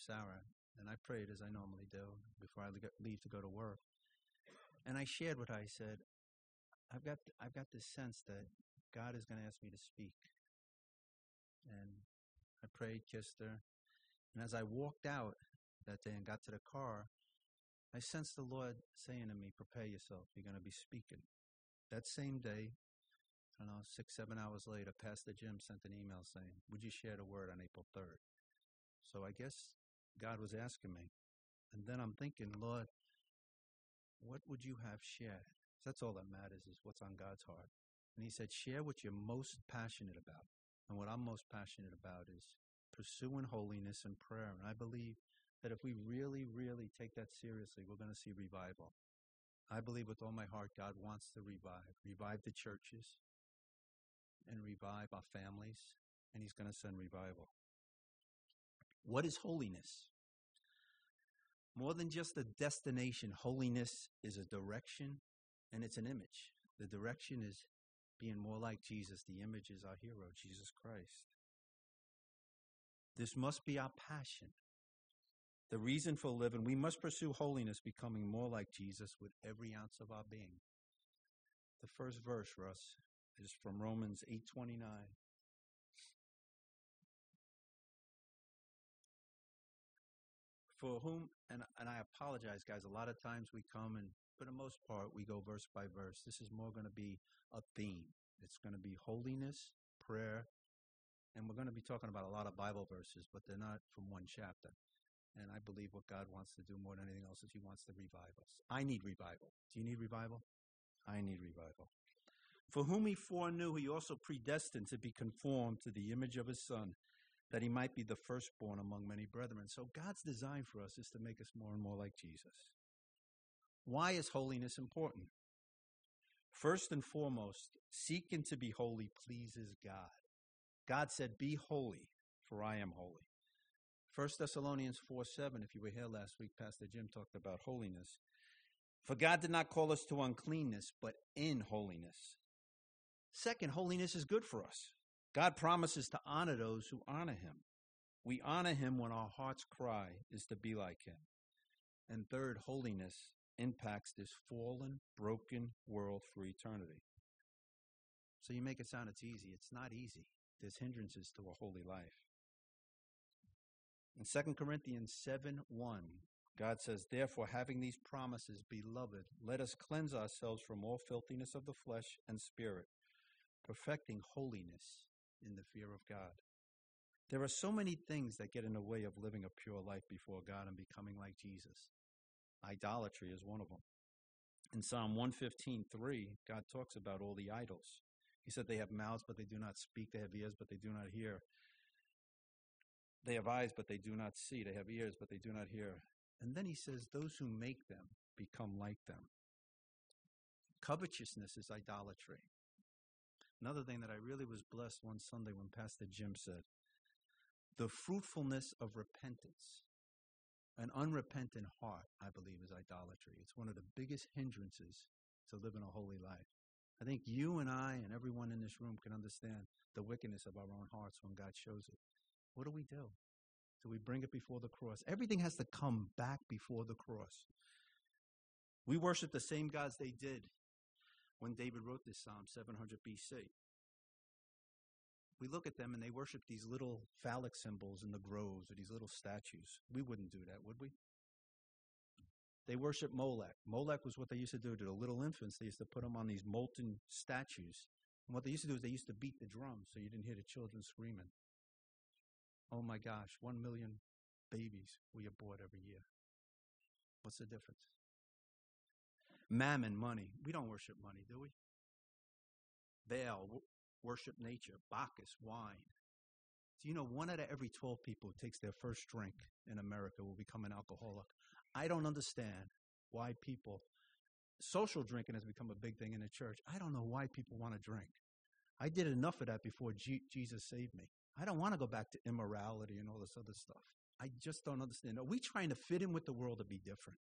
Sarah, and I prayed as I normally do before I leave to go to work. And I shared what. I said, "I've got I've got this sense that God is going to ask me to speak." And I prayed, kissed her, and as I walked out that day and got to the car, I sensed the Lord saying to me, "Prepare yourself. You're going to be speaking." That same day, I don't know, six, seven hours later, Pastor Jim sent an email saying, Would you share the word on April 3rd? So I guess God was asking me. And then I'm thinking, Lord, what would you have shared? That's all that matters is what's on God's heart. And he said, share what you're most passionate about. And what I'm most passionate about is pursuing holiness and prayer. And I believe that if we really, really take that seriously, we're going to see revival. I believe with all my heart God wants to revive, revive the churches and revive our families, and He's going to send revival. What is holiness? More than just a destination, holiness is a direction and it's an image. The direction is being more like Jesus. The image is our hero, Jesus Christ. This must be our passion. The reason for living, we must pursue holiness, becoming more like Jesus with every ounce of our being. The first verse, Russ, is from Romans 8:29. For whom, and, and I apologize, guys, a lot of times we come and for the most part we go verse by verse. This is more going to be a theme. It's going to be holiness, prayer, and we're going to be talking about a lot of Bible verses, but they're not from one chapter. And I believe what God wants to do more than anything else is He wants to revive us. I need revival. Do you need revival? I need revival. For whom He foreknew, He also predestined to be conformed to the image of His Son, that He might be the firstborn among many brethren. So God's design for us is to make us more and more like Jesus. Why is holiness important? First and foremost, seeking to be holy pleases God. God said, Be holy, for I am holy. 1 Thessalonians 4 7, if you were here last week, Pastor Jim talked about holiness. For God did not call us to uncleanness, but in holiness. Second, holiness is good for us. God promises to honor those who honor him. We honor him when our heart's cry is to be like him. And third, holiness impacts this fallen, broken world for eternity. So you make it sound it's easy. It's not easy. There's hindrances to a holy life. In 2 Corinthians 7 1, God says, Therefore, having these promises, beloved, let us cleanse ourselves from all filthiness of the flesh and spirit, perfecting holiness in the fear of God. There are so many things that get in the way of living a pure life before God and becoming like Jesus. Idolatry is one of them. In Psalm 115, 3, God talks about all the idols. He said they have mouths, but they do not speak. They have ears, but they do not hear. They have eyes, but they do not see. They have ears, but they do not hear. And then he says, Those who make them become like them. Covetousness is idolatry. Another thing that I really was blessed one Sunday when Pastor Jim said, the fruitfulness of repentance. An unrepentant heart, I believe, is idolatry. It's one of the biggest hindrances to living a holy life. I think you and I and everyone in this room can understand the wickedness of our own hearts when God shows it. What do we do? Do we bring it before the cross? Everything has to come back before the cross. We worship the same gods they did when David wrote this psalm, 700 BC. We look at them and they worship these little phallic symbols in the groves or these little statues. We wouldn't do that, would we? They worship Molech. Molech was what they used to do to the little infants. They used to put them on these molten statues. And what they used to do is they used to beat the drums so you didn't hear the children screaming. Oh my gosh, one million babies we abort every year. What's the difference? Mammon, money. We don't worship money, do we? Baal, worship nature. Bacchus, wine. Do you know one out of every 12 people who takes their first drink in America will become an alcoholic? I don't understand why people, social drinking has become a big thing in the church. I don't know why people want to drink. I did enough of that before G- Jesus saved me. I don't want to go back to immorality and all this other stuff. I just don't understand. Are we trying to fit in with the world to be different?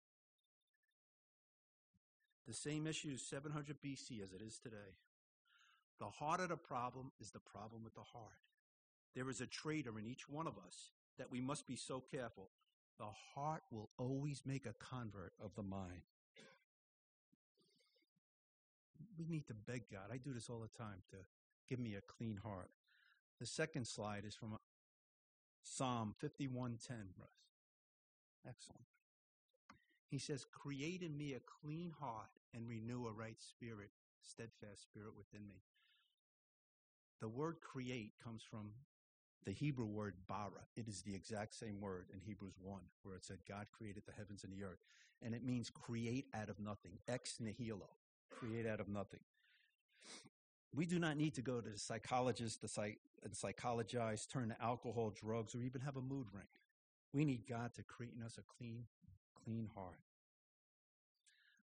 The same issue is 700 BC as it is today. The heart of the problem is the problem with the heart. There is a traitor in each one of us that we must be so careful. The heart will always make a convert of the mind. We need to beg God. I do this all the time to give me a clean heart. The second slide is from uh, Psalm 51:10, Russ. Excellent. He says, "Create in me a clean heart and renew a right spirit, steadfast spirit within me." The word create comes from the Hebrew word bara. It is the exact same word in Hebrews 1, where it said God created the heavens and the earth. And it means create out of nothing, ex nihilo, create out of nothing. We do not need to go to the psychologist to psych- and psychologize, turn to alcohol, drugs, or even have a mood ring. We need God to create in us a clean, clean heart.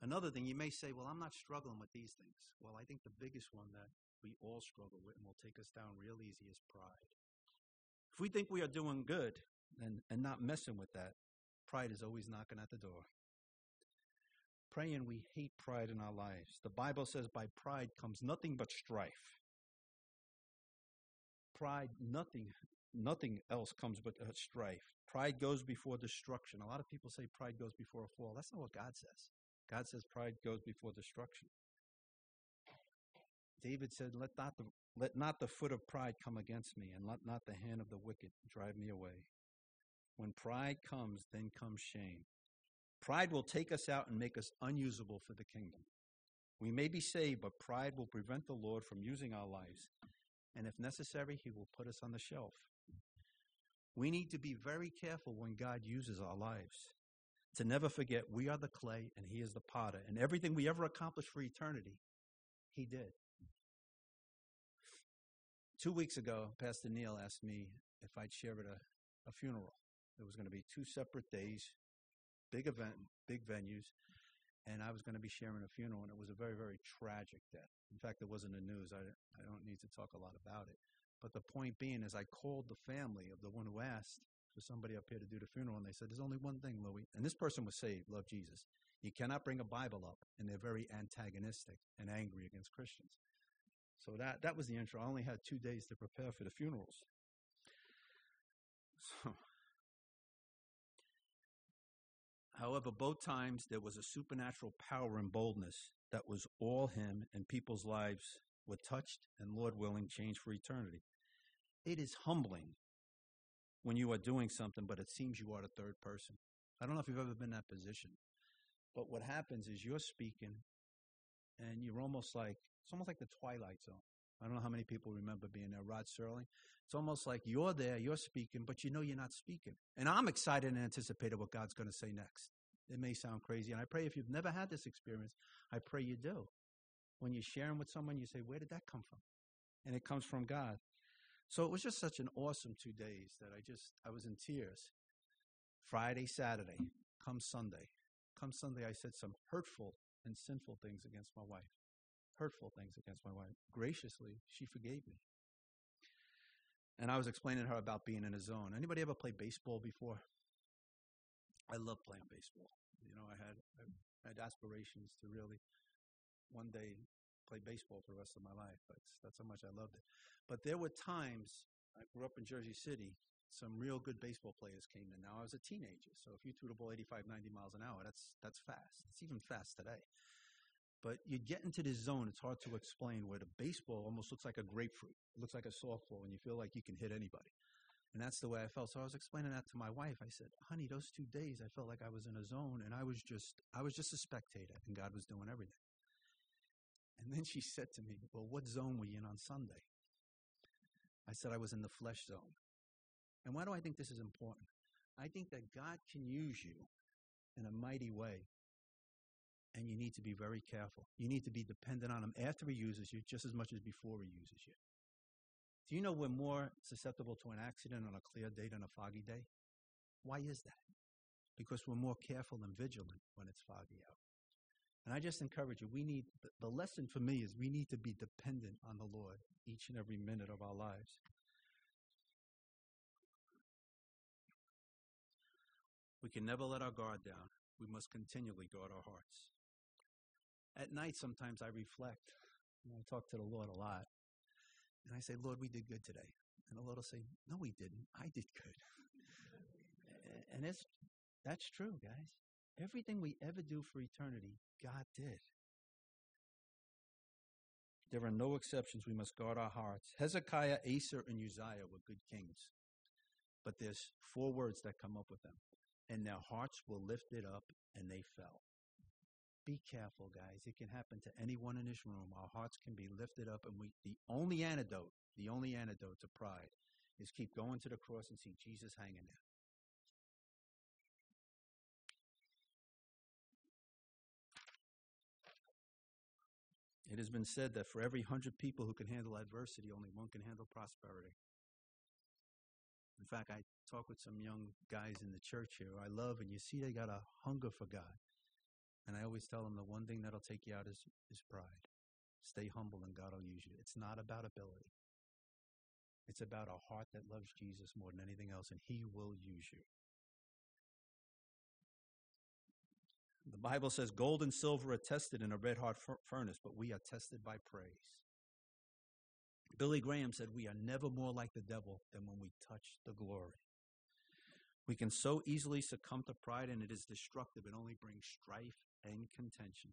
Another thing, you may say, well, I'm not struggling with these things. Well, I think the biggest one that we all struggle with and will take us down real easy is pride. If we think we are doing good and, and not messing with that, pride is always knocking at the door. Praying, we hate pride in our lives. The Bible says by pride comes nothing but strife. Pride, nothing, nothing else comes but uh, strife. Pride goes before destruction. A lot of people say pride goes before a fall. That's not what God says. God says pride goes before destruction. David said, Let not the let not the foot of pride come against me, and let not the hand of the wicked drive me away. When pride comes, then comes shame. Pride will take us out and make us unusable for the kingdom. We may be saved, but pride will prevent the Lord from using our lives. And if necessary, he will put us on the shelf. We need to be very careful when God uses our lives. To never forget we are the clay and he is the potter. And everything we ever accomplished for eternity, he did. Two weeks ago, Pastor Neil asked me if I'd share at a, a funeral. It was going to be two separate days, big event, big venues, and I was going to be sharing a funeral, and it was a very, very tragic death. In fact, it wasn't in the news. I, I don't need to talk a lot about it. But the point being is I called the family of the one who asked for somebody up here to do the funeral, and they said, there's only one thing, Louis. And this person was saved, loved Jesus. You cannot bring a Bible up, and they're very antagonistic and angry against Christians. So that, that was the intro. I only had two days to prepare for the funerals. So, however, both times there was a supernatural power and boldness that was all Him, and people's lives were touched and, Lord willing, changed for eternity. It is humbling when you are doing something, but it seems you are the third person. I don't know if you've ever been in that position, but what happens is you're speaking and you're almost like it's almost like the Twilight Zone. I don't know how many people remember being there. Rod Serling. It's almost like you're there, you're speaking, but you know you're not speaking. And I'm excited and anticipated what God's going to say next. It may sound crazy, and I pray if you've never had this experience, I pray you do. When you're sharing with someone, you say, "Where did that come from?" And it comes from God. So it was just such an awesome two days that I just I was in tears. Friday, Saturday, come Sunday, come Sunday, I said some hurtful and sinful things against my wife hurtful things against my wife. Graciously, she forgave me. And I was explaining to her about being in a zone. Anybody ever play baseball before? I love playing baseball. You know, I had I had aspirations to really one day play baseball for the rest of my life. That's that's how much I loved it. But there were times I grew up in Jersey City. Some real good baseball players came in. Now I was a teenager, so if you threw the ball 85, 90 miles an hour, that's that's fast. It's even fast today. But you get into this zone, it's hard to explain, where the baseball almost looks like a grapefruit. It looks like a softball, and you feel like you can hit anybody. And that's the way I felt. So I was explaining that to my wife. I said, honey, those two days I felt like I was in a zone and I was just I was just a spectator and God was doing everything. And then she said to me, Well, what zone were you in on Sunday? I said I was in the flesh zone. And why do I think this is important? I think that God can use you in a mighty way and you need to be very careful. You need to be dependent on him after he uses you just as much as before he uses you. Do you know we're more susceptible to an accident on a clear day than a foggy day? Why is that? Because we're more careful and vigilant when it's foggy out. And I just encourage you, we need, the lesson for me is we need to be dependent on the Lord each and every minute of our lives. We can never let our guard down. We must continually guard our hearts. At night, sometimes I reflect. And I talk to the Lord a lot. And I say, Lord, we did good today. And the Lord will say, No, we didn't. I did good. And it's That's true, guys. Everything we ever do for eternity, God did. There are no exceptions. We must guard our hearts. Hezekiah, Asa, and Uzziah were good kings. But there's four words that come up with them. And their hearts were lifted up and they fell. Be careful, guys. It can happen to anyone in this room. Our hearts can be lifted up and we the only antidote, the only antidote to pride is keep going to the cross and see Jesus hanging there. It has been said that for every hundred people who can handle adversity, only one can handle prosperity. In fact, I talk with some young guys in the church here I love, and you see they got a hunger for God. And I always tell them the one thing that'll take you out is, is pride. Stay humble, and God will use you. It's not about ability, it's about a heart that loves Jesus more than anything else, and He will use you. The Bible says gold and silver are tested in a red hot furnace, but we are tested by praise. Billy Graham said, We are never more like the devil than when we touch the glory. We can so easily succumb to pride, and it is destructive. It only brings strife and contention.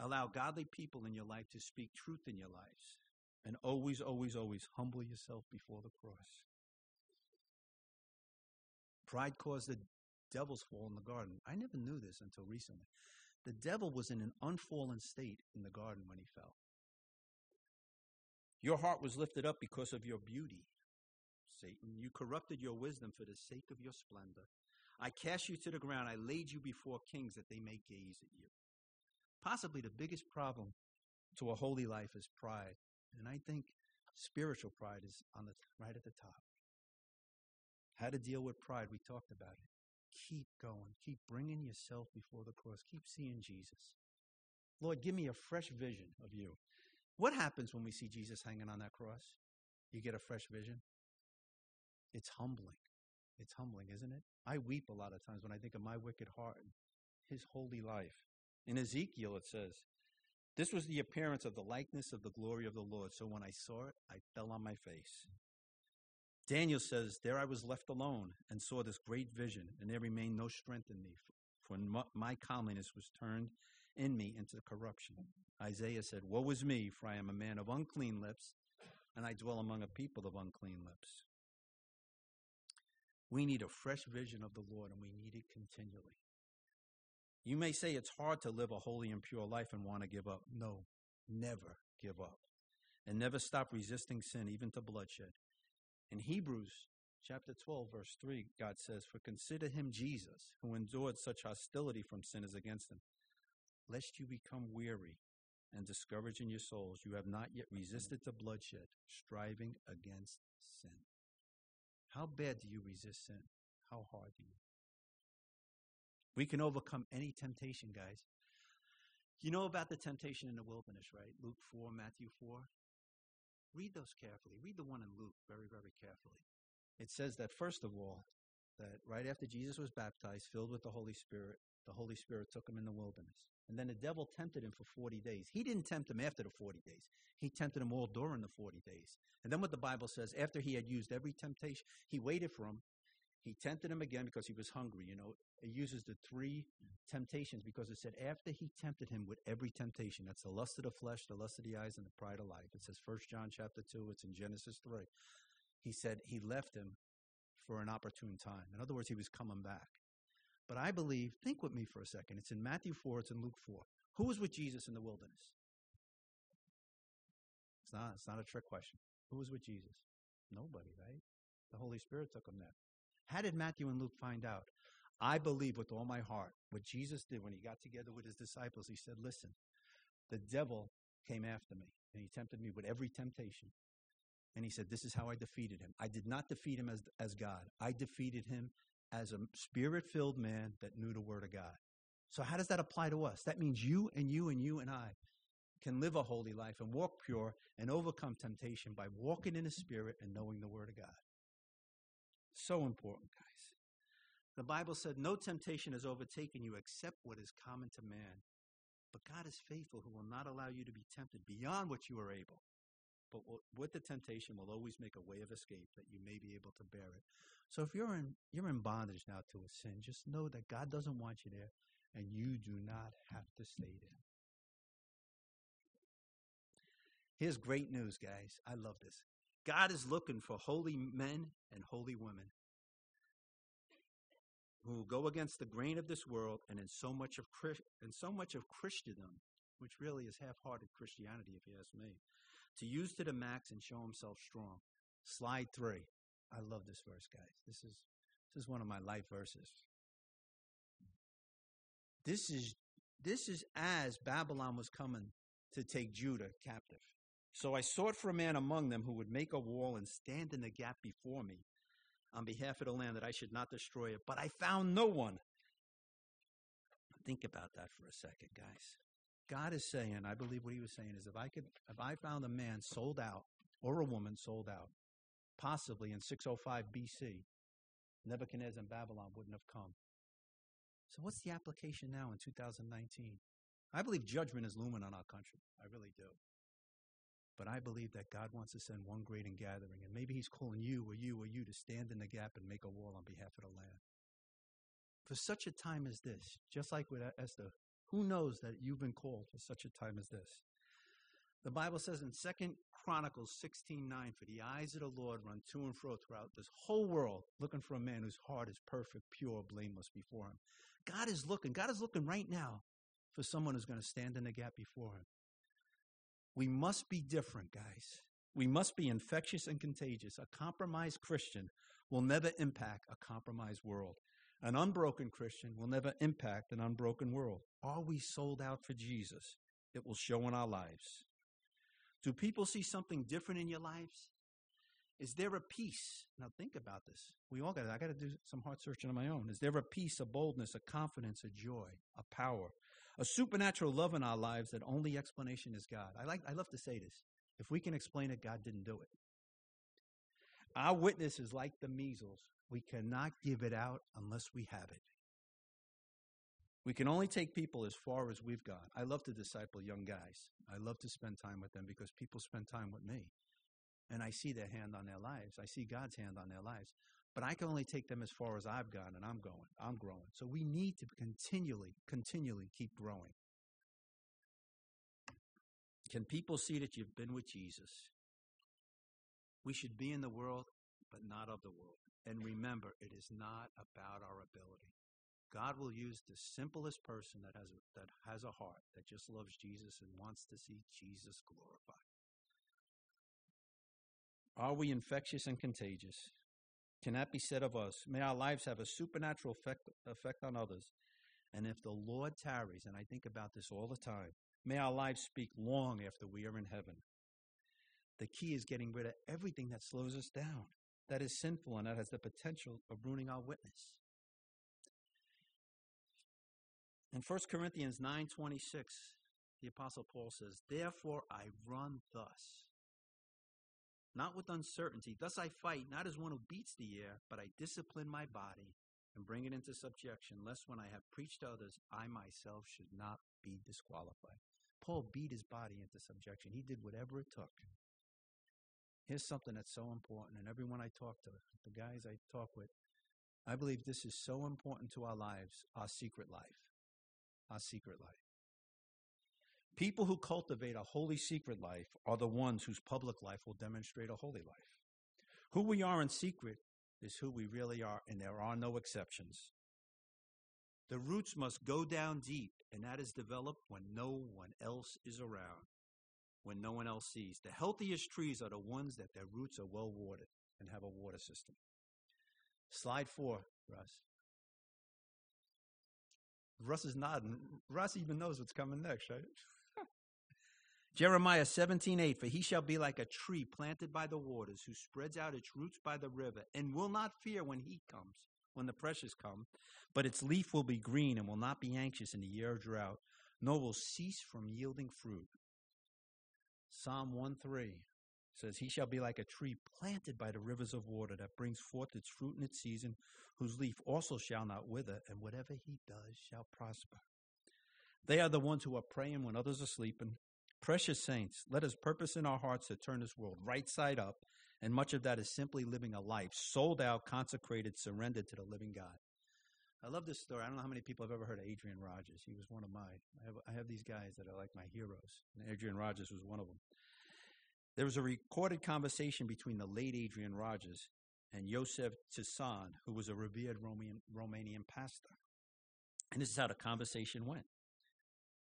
Allow godly people in your life to speak truth in your lives. And always, always, always humble yourself before the cross. Pride caused the devil's fall in the garden. I never knew this until recently. The devil was in an unfallen state in the garden when he fell. Your heart was lifted up because of your beauty, Satan. You corrupted your wisdom for the sake of your splendor. I cast you to the ground. I laid you before kings that they may gaze at you. Possibly the biggest problem to a holy life is pride. And I think spiritual pride is on the right at the top. How to deal with pride, we talked about it keep going. Keep bringing yourself before the cross. Keep seeing Jesus. Lord, give me a fresh vision of you. What happens when we see Jesus hanging on that cross? You get a fresh vision. It's humbling. It's humbling, isn't it? I weep a lot of times when I think of my wicked heart and his holy life. In Ezekiel, it says, This was the appearance of the likeness of the glory of the Lord. So when I saw it, I fell on my face. Daniel says, There I was left alone and saw this great vision, and there remained no strength in me, for my comeliness was turned in me into corruption. Isaiah said, Woe is me, for I am a man of unclean lips, and I dwell among a people of unclean lips. We need a fresh vision of the Lord, and we need it continually. You may say it's hard to live a holy and pure life and want to give up. No, never give up. And never stop resisting sin, even to bloodshed. In Hebrews chapter 12, verse 3, God says, For consider him Jesus, who endured such hostility from sinners against him, lest you become weary and discouraged in your souls. You have not yet resisted the bloodshed, striving against sin. How bad do you resist sin? How hard do you? We can overcome any temptation, guys. You know about the temptation in the wilderness, right? Luke 4, Matthew 4. Read those carefully. Read the one in Luke very, very carefully. It says that, first of all, that right after Jesus was baptized, filled with the Holy Spirit, the Holy Spirit took him in the wilderness. And then the devil tempted him for 40 days. He didn't tempt him after the 40 days. He tempted him all during the 40 days. And then what the Bible says, after he had used every temptation, he waited for him he tempted him again because he was hungry. You know, it uses the three temptations because it said after he tempted him with every temptation, that's the lust of the flesh, the lust of the eyes, and the pride of life. It says First John chapter two. It's in Genesis three. He said he left him for an opportune time. In other words, he was coming back. But I believe, think with me for a second. It's in Matthew 4, it's in Luke 4. Who was with Jesus in the wilderness? It's not, it's not a trick question. Who was with Jesus? Nobody, right? The Holy Spirit took him there. How did Matthew and Luke find out? I believe with all my heart what Jesus did when he got together with his disciples. He said, Listen, the devil came after me and he tempted me with every temptation. And he said, This is how I defeated him. I did not defeat him as, as God, I defeated him as a spirit filled man that knew the word of God. So, how does that apply to us? That means you and you and you and I can live a holy life and walk pure and overcome temptation by walking in the spirit and knowing the word of God. So important, guys. The Bible said, No temptation has overtaken you except what is common to man. But God is faithful, who will not allow you to be tempted beyond what you are able. but with the temptation will always make a way of escape that you may be able to bear it. So if you're in you're in bondage now to a sin, just know that God doesn't want you there, and you do not have to stay there. Here's great news, guys. I love this. God is looking for holy men and holy women who will go against the grain of this world and in so much of and so much of Christendom, which really is half-hearted Christianity, if you ask me, to use to the max and show himself strong. Slide three. I love this verse, guys. This is this is one of my life verses. This is this is as Babylon was coming to take Judah captive. So I sought for a man among them who would make a wall and stand in the gap before me on behalf of the land that I should not destroy it. But I found no one. Think about that for a second, guys. God is saying, I believe what he was saying is if I could if I found a man sold out or a woman sold out, possibly in 605 BC, Nebuchadnezzar and Babylon wouldn't have come. So what's the application now in 2019? I believe judgment is looming on our country. I really do. But I believe that God wants to send one great and gathering, and maybe He's calling you or you or you to stand in the gap and make a wall on behalf of the land. For such a time as this, just like with Esther, who knows that you've been called for such a time as this? The Bible says in Second Chronicles 16 9, for the eyes of the Lord run to and fro throughout this whole world, looking for a man whose heart is perfect, pure, blameless before him. God is looking. God is looking right now for someone who's going to stand in the gap before him. We must be different, guys. We must be infectious and contagious. A compromised Christian will never impact a compromised world. An unbroken Christian will never impact an unbroken world. Are we sold out for Jesus? It will show in our lives. Do people see something different in your lives? Is there a peace? Now think about this. We all got I got to do some heart searching on my own. Is there a peace, a boldness, a confidence, a joy, a power, a supernatural love in our lives that only explanation is God. I like I love to say this. If we can explain it, God didn't do it. Our witness is like the measles. We cannot give it out unless we have it. We can only take people as far as we've gone. I love to disciple young guys. I love to spend time with them because people spend time with me. And I see their hand on their lives. I see God's hand on their lives. But I can only take them as far as I've gone and I'm going. I'm growing. So we need to continually, continually keep growing. Can people see that you've been with Jesus? We should be in the world, but not of the world. And remember, it is not about our ability. God will use the simplest person that has a, that has a heart that just loves Jesus and wants to see Jesus glorified. Are we infectious and contagious? Can that be said of us? May our lives have a supernatural effect, effect on others. And if the Lord tarries, and I think about this all the time, may our lives speak long after we are in heaven. The key is getting rid of everything that slows us down, that is sinful, and that has the potential of ruining our witness. In 1 Corinthians 9:26, the apostle Paul says, "Therefore I run thus, not with uncertainty. Thus I fight, not as one who beats the air, but I discipline my body and bring it into subjection, lest when I have preached to others, I myself should not be disqualified. Paul beat his body into subjection. He did whatever it took. Here's something that's so important, and everyone I talk to, the guys I talk with, I believe this is so important to our lives, our secret life. Our secret life. People who cultivate a holy secret life are the ones whose public life will demonstrate a holy life. Who we are in secret is who we really are, and there are no exceptions. The roots must go down deep, and that is developed when no one else is around, when no one else sees. The healthiest trees are the ones that their roots are well watered and have a water system. Slide four, Russ. Russ is nodding. Russ even knows what's coming next, right? Jeremiah 17, 8, For he shall be like a tree planted by the waters, who spreads out its roots by the river, and will not fear when heat comes, when the pressures come, but its leaf will be green, and will not be anxious in the year of drought, nor will cease from yielding fruit. Psalm 1 3 says, He shall be like a tree planted by the rivers of water that brings forth its fruit in its season, whose leaf also shall not wither, and whatever he does shall prosper. They are the ones who are praying when others are sleeping, Precious saints, let us purpose in our hearts to turn this world right side up, and much of that is simply living a life sold out, consecrated, surrendered to the living God. I love this story. I don't know how many people have ever heard of Adrian Rogers. He was one of my. I have, I have these guys that are like my heroes, and Adrian Rogers was one of them. There was a recorded conversation between the late Adrian Rogers and Josef Tson, who was a revered Romanian pastor. And this is how the conversation went.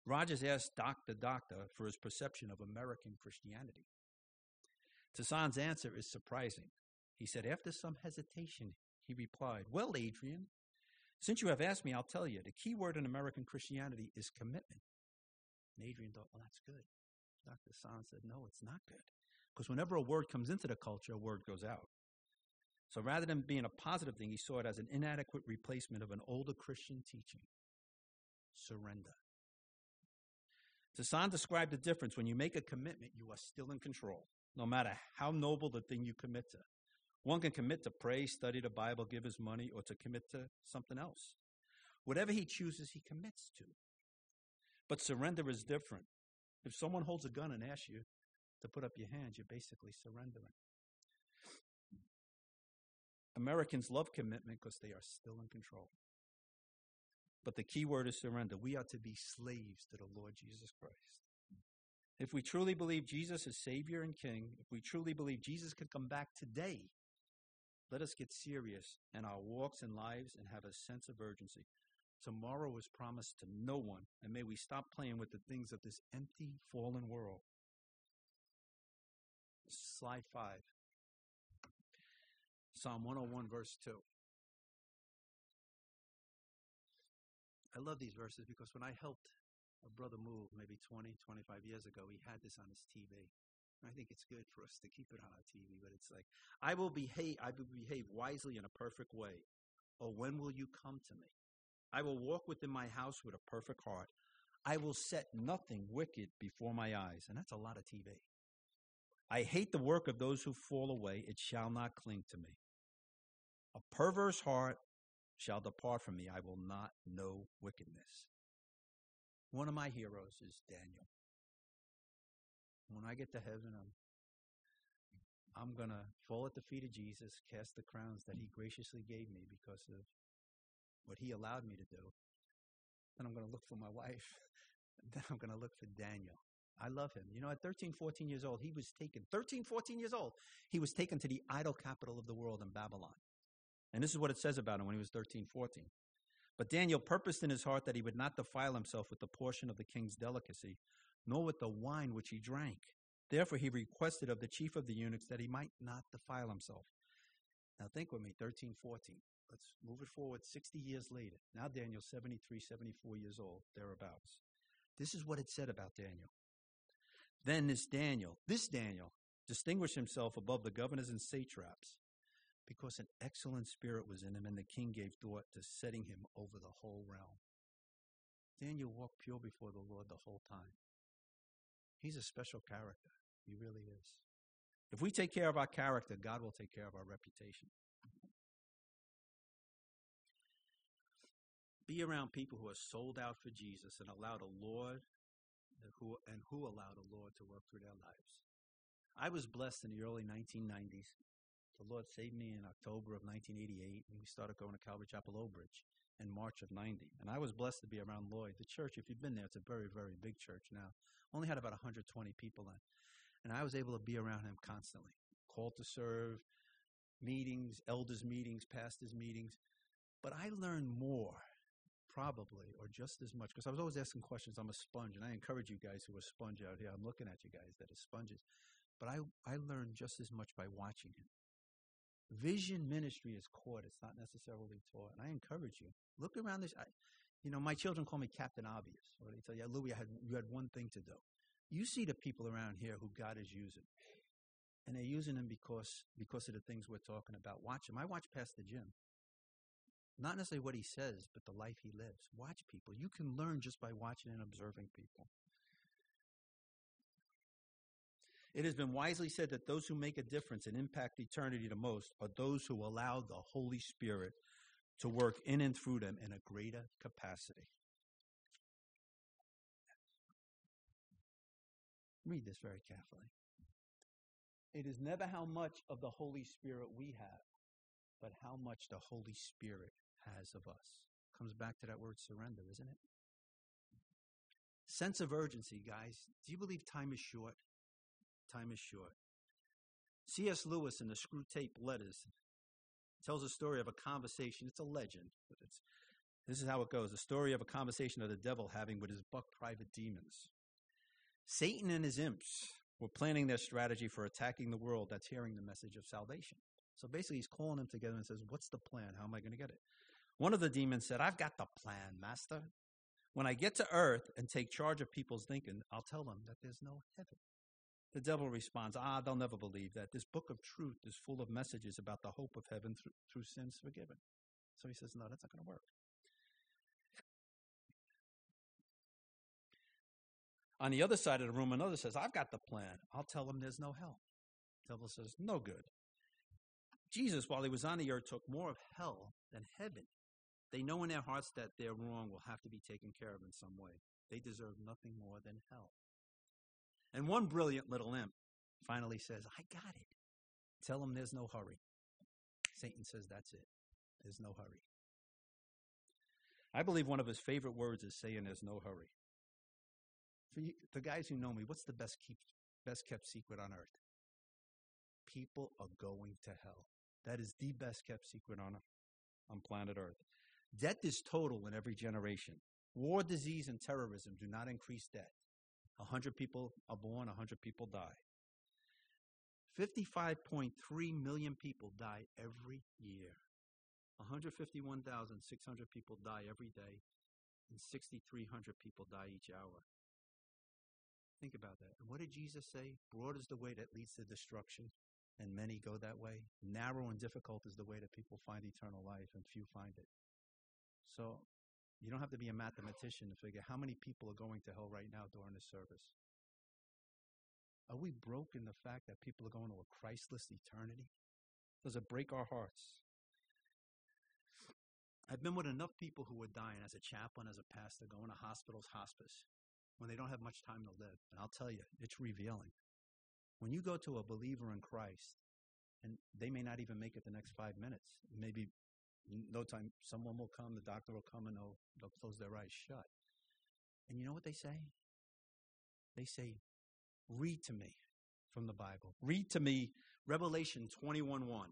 Rogers asked Dr. Doctor for his perception of American Christianity. Tson's answer is surprising. He said, after some hesitation, he replied, Well, Adrian, since you have asked me, I'll tell you. The key word in American Christianity is commitment. And Adrian thought, Well, that's good. Dr. Tson said, No, it's not good. Because whenever a word comes into the culture, a word goes out. So rather than being a positive thing, he saw it as an inadequate replacement of an older Christian teaching surrender. Tson described the difference. When you make a commitment, you are still in control, no matter how noble the thing you commit to. One can commit to pray, study the Bible, give his money, or to commit to something else. Whatever he chooses, he commits to. But surrender is different. If someone holds a gun and asks you to put up your hands, you're basically surrendering. Americans love commitment because they are still in control. But the key word is surrender. We are to be slaves to the Lord Jesus Christ. If we truly believe Jesus is Savior and King, if we truly believe Jesus could come back today, let us get serious in our walks and lives and have a sense of urgency. Tomorrow is promised to no one, and may we stop playing with the things of this empty, fallen world. Slide 5. Psalm 101, verse 2. I love these verses because when I helped a brother move maybe 20, 25 years ago, he had this on his TV. I think it's good for us to keep it on our TV, but it's like, I will behave, I will behave wisely in a perfect way. Or when will you come to me? I will walk within my house with a perfect heart. I will set nothing wicked before my eyes. And that's a lot of TV. I hate the work of those who fall away. It shall not cling to me. A perverse heart shall depart from me. I will not know wickedness. One of my heroes is Daniel. When I get to heaven, I'm I'm going to fall at the feet of Jesus, cast the crowns that he graciously gave me because of what he allowed me to do. Then I'm going to look for my wife. then I'm going to look for Daniel. I love him. You know, at 13, 14 years old, he was taken, 13, 14 years old, he was taken to the idol capital of the world in Babylon. And this is what it says about him when he was 13, 14. But Daniel purposed in his heart that he would not defile himself with the portion of the king's delicacy, nor with the wine which he drank. Therefore he requested of the chief of the eunuchs that he might not defile himself. Now think with me, 13, 14. Let's move it forward 60 years later. Now Daniel's 73, 74 years old, thereabouts. This is what it said about Daniel. Then this Daniel, this Daniel, distinguished himself above the governors and satraps because an excellent spirit was in him, and the king gave thought to setting him over the whole realm. Daniel walked pure before the Lord the whole time. He's a special character. He really is. If we take care of our character, God will take care of our reputation. Be around people who are sold out for Jesus and allow the Lord who and who allow the Lord to work through their lives. I was blessed in the early 1990s. The Lord saved me in October of 1988, and we started going to Calvary Chapel Old Bridge in March of 90. And I was blessed to be around Lloyd. The church, if you've been there, it's a very, very big church now. Only had about 120 people in. And I was able to be around him constantly. Called to serve, meetings, elders meetings, pastors meetings. But I learned more, probably, or just as much, because I was always asking questions. I'm a sponge, and I encourage you guys who are sponge out here. I'm looking at you guys that are sponges. But I, I learned just as much by watching him. Vision ministry is caught. It's not necessarily taught. And I encourage you. Look around this. I, you know, my children call me Captain Obvious. Or they tell you, Louis, I had, you had one thing to do. You see the people around here who God is using. And they're using them because, because of the things we're talking about. Watch them. I watch Pastor Jim. Not necessarily what he says, but the life he lives. Watch people. You can learn just by watching and observing people. It has been wisely said that those who make a difference and impact eternity the most are those who allow the Holy Spirit to work in and through them in a greater capacity. Read this very carefully. It is never how much of the Holy Spirit we have, but how much the Holy Spirit has of us. Comes back to that word surrender, isn't it? Sense of urgency, guys. Do you believe time is short? Time is short. C.S. Lewis in the Screwtape Letters tells a story of a conversation. It's a legend, but it's this is how it goes: a story of a conversation of the devil having with his buck private demons. Satan and his imps were planning their strategy for attacking the world that's hearing the message of salvation. So basically, he's calling them together and says, What's the plan? How am I going to get it? One of the demons said, I've got the plan, Master. When I get to earth and take charge of people's thinking, I'll tell them that there's no heaven. The devil responds, Ah, they'll never believe that. This book of truth is full of messages about the hope of heaven through, through sins forgiven. So he says, No, that's not going to work. On the other side of the room, another says, I've got the plan. I'll tell them there's no hell. The devil says, No good. Jesus, while he was on the earth, took more of hell than heaven. They know in their hearts that their wrong will have to be taken care of in some way. They deserve nothing more than hell. And one brilliant little imp finally says, I got it. Tell him there's no hurry. Satan says, That's it. There's no hurry. I believe one of his favorite words is saying there's no hurry. For you, the guys who know me, what's the best keep, best kept secret on earth? People are going to hell. That is the best kept secret on on planet Earth. Death is total in every generation. War, disease, and terrorism do not increase death. A hundred people are born, a hundred people die. 55.3 million people die every year. 151,600 people die every day, and 6,300 people die each hour. Think about that. And what did Jesus say? Broad is the way that leads to destruction, and many go that way. Narrow and difficult is the way that people find eternal life, and few find it. So you don't have to be a mathematician to figure how many people are going to hell right now during this service. Are we broken the fact that people are going to a Christless eternity? Does it break our hearts? I've been with enough people who are dying as a chaplain, as a pastor, going to hospitals, hospice, when they don't have much time to live. And I'll tell you, it's revealing. When you go to a believer in Christ, and they may not even make it the next five minutes, maybe no time, someone will come, the doctor will come, and they'll, they'll close their eyes shut. And you know what they say? They say, read to me from the Bible. Read to me Revelation 21 1.